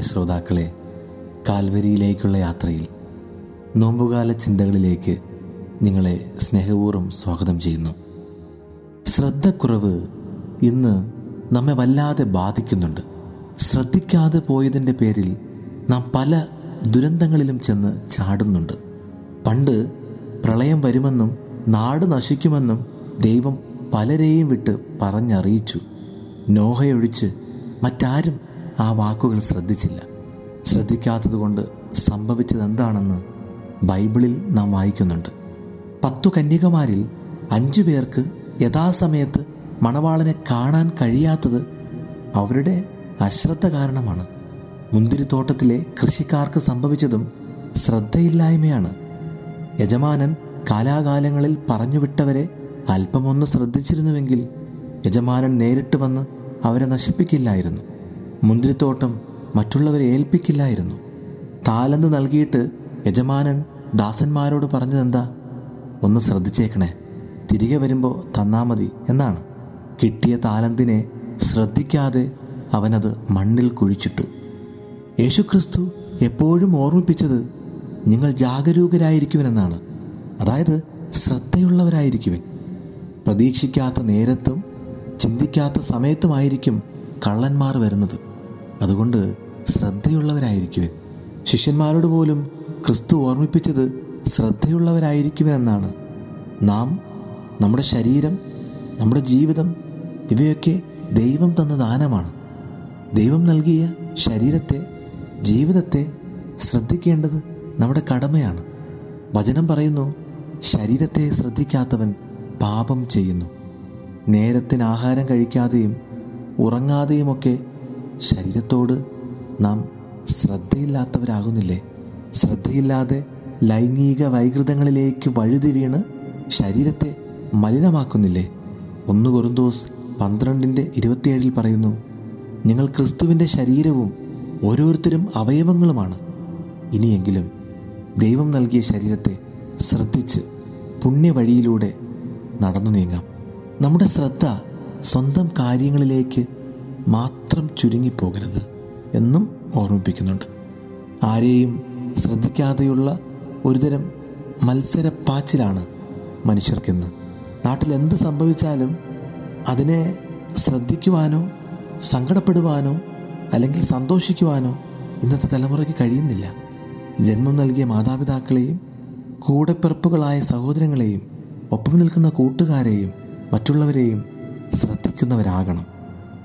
ശ്രോതാക്കളെ കാൽവരിയിലേക്കുള്ള യാത്രയിൽ നോമ്പുകാല ചിന്തകളിലേക്ക് നിങ്ങളെ സ്നേഹപൂർവം സ്വാഗതം ചെയ്യുന്നു. ശ്രദ്ധക്കുറവ് ഇന്ന് നമ്മെ വല്ലാതെ ബാധിക്കുന്നുണ്ട്. ശ്രദ്ധിക്കാതെ പോയതിന്റെ പേരിൽ നാം പല ദുരന്തങ്ങളിലും ചെന്ന് ചാടുന്നുണ്ട്. പണ്ട് പ്രളയം വരുമെന്നും നാട് നശിക്കുമെന്നും ദൈവം പലരെയും വിട്ട് പറഞ്ഞറിയിച്ചു. നോഹയൊഴിച്ച് മറ്റാരും ആ വാക്കുകൾ ശ്രദ്ധിച്ചില്ല. ശ്രദ്ധിക്കാത്തതുകൊണ്ട് സംഭവിച്ചത് എന്താണെന്ന് ബൈബിളിൽ നാം വായിക്കുന്നുണ്ട്. പത്തു കന്യകമാരിൽ അഞ്ചു പേർക്ക് യഥാസമയത്ത് മണവാളനെ കാണാൻ കഴിയാത്തത് അവരുടെ അശ്രദ്ധ കാരണമാണ്. മുന്തിരിത്തോട്ടത്തിലെ കൃഷിക്കാർക്ക് സംഭവിച്ചതും ശ്രദ്ധയില്ലായ്മയാണ്. യജമാനൻ കാലാകാലങ്ങളിൽ പറഞ്ഞുവിട്ടവരെ അല്പമൊന്ന് ശ്രദ്ധിച്ചിരുന്നുവെങ്കിൽ യജമാനൻ നേരിട്ട് വന്ന് അവരെ നശിപ്പിക്കില്ലായിരുന്നു. മുന്തിരിത്തോട്ടം മറ്റുള്ളവരെ ഏൽപ്പിക്കില്ലായിരുന്നു. താലന്ത് നൽകിയിട്ട് യജമാനൻ ദാസന്മാരോട് പറഞ്ഞതെന്താ? ഒന്ന് ശ്രദ്ധിച്ചേക്കണേ തിരികെ വരുമ്പോൾ തന്നാ മതി എന്നാണ്. കിട്ടിയ താലന്തിനെ ശ്രദ്ധിക്കാതെ അവനത് മണ്ണിൽ കുഴിച്ചിട്ടു. യേശുക്രിസ്തു എപ്പോഴും ഓർമ്മിപ്പിച്ചത് നിങ്ങൾ ജാഗരൂകരായിരിക്കുവനെന്നാണ് അതായത് ശ്രദ്ധയുള്ളവരായിരിക്കുവൻ. പ്രതീക്ഷിക്കാത്ത നേരത്തും ചിന്തിക്കാത്ത സമയത്തുമായിരിക്കും കള്ളന്മാർ വരുന്നത്. അതുകൊണ്ട് ശ്രദ്ധയുള്ളവരായിരിക്കുവൻ. ശിഷ്യന്മാരോട് പോലും ക്രിസ്തു ഓർമ്മിപ്പിച്ചത് ശ്രദ്ധയുള്ളവരായിരിക്കുമെന്നാണ് നാം നമ്മുടെ ശരീരം നമ്മുടെ ജീവിതം ഇവയൊക്കെ ദൈവം തന്ന ദാനമാണ്. ദൈവം നൽകിയ ശരീരത്തെ ജീവിതത്തെ ശ്രദ്ധിക്കേണ്ടത് നമ്മുടെ കടമയാണ്. വചനം പറയുന്നു ശരീരത്തെ ശ്രദ്ധിക്കാത്തവൻ പാപം ചെയ്യുന്നു. നേരത്തിന് ആഹാരം കഴിക്കാതെയും ഉറങ്ങാതെയുമൊക്കെ ശരീരത്തോട് നാം ശ്രദ്ധയില്ലാത്തവരാകുന്നില്ലേ? ശ്രദ്ധയില്ലാതെ ലൈംഗിക വൈകൃതങ്ങളിലേക്ക് വഴുതി വീണ് ശരീരത്തെ മലിനമാക്കുന്നില്ലേ? ഒന്ന് കൊറുന്തോസ് പന്ത്രണ്ടിന്റെ ഇരുപത്തിയേഴിൽ പറയുന്നു നിങ്ങൾ ക്രിസ്തുവിന്റെ ശരീരവും ഓരോരുത്തരും അവയവങ്ങളുമാണ്. ഇനിയെങ്കിലും ദൈവം നൽകിയ ശരീരത്തെ ശ്രദ്ധിച്ച് പുണ്യവഴിയിലൂടെ നടന്നു നീങ്ങാം. നമ്മുടെ ശ്രദ്ധ സ്വന്തം കാര്യങ്ങളിലേക്ക് മാത്രം ചുരുങ്ങിപ്പോകരുത് എന്നും ഓർമ്മിപ്പിക്കുന്നുണ്ട്. ആരെയും ശ്രദ്ധിക്കാതെയുള്ള ഒരുതരം മത്സരപ്പാച്ചിലാണ് മനുഷ്യർക്കിന്ന്. നാട്ടിൽ എന്ത് സംഭവിച്ചാലും അതിനെ ശ്രദ്ധിക്കുവാനോ സങ്കടപ്പെടുവാനോ അല്ലെങ്കിൽ സന്തോഷിക്കുവാനോ ഇന്നത്തെ തലമുറയ്ക്ക് കഴിയുന്നില്ല. ജന്മം നൽകിയ മാതാപിതാക്കളെയും കൂടെപ്പിറപ്പുകളായ സഹോദരങ്ങളെയും ഒപ്പം നിൽക്കുന്ന കൂട്ടുകാരെയും മറ്റുള്ളവരെയും ശ്രദ്ധിക്കുന്നവരാകണം.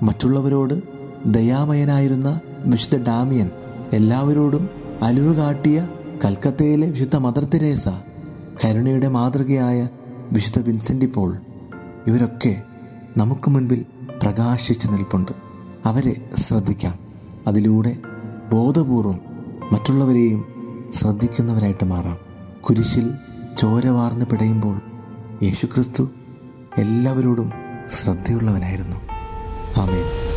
മറ്റുള്ളവരോട് ദയാമയനായിരുന്ന വിശുദ്ധ ഡാമിയൻ എല്ലാവരോടും അലുവ കാട്ടിയ കൽക്കത്തയിലെ വിശുദ്ധ മദർ തെരേസ കരുണയുടെ മാതൃകയായ വിശുദ്ധ വിൻസെന്റ് പോൾ. ഇവരൊക്കെ നമുക്ക് മുൻപിൽ പ്രകാശിച്ച് നിൽപ്പുണ്ട്. അവരെ ശ്രദ്ധിക്കാം. അതിലൂടെ ബോധപൂർവം മറ്റുള്ളവരെയും ശ്രദ്ധിക്കുന്നവരായിട്ട് മാറാം. കുരിശിൽ ചോര വാർന്ന് പിടയുമ്പോൾ യേശുക്രിസ്തു എല്ലാവരോടും ശ്രദ്ധയുള്ളവനായിരുന്നു. Amen.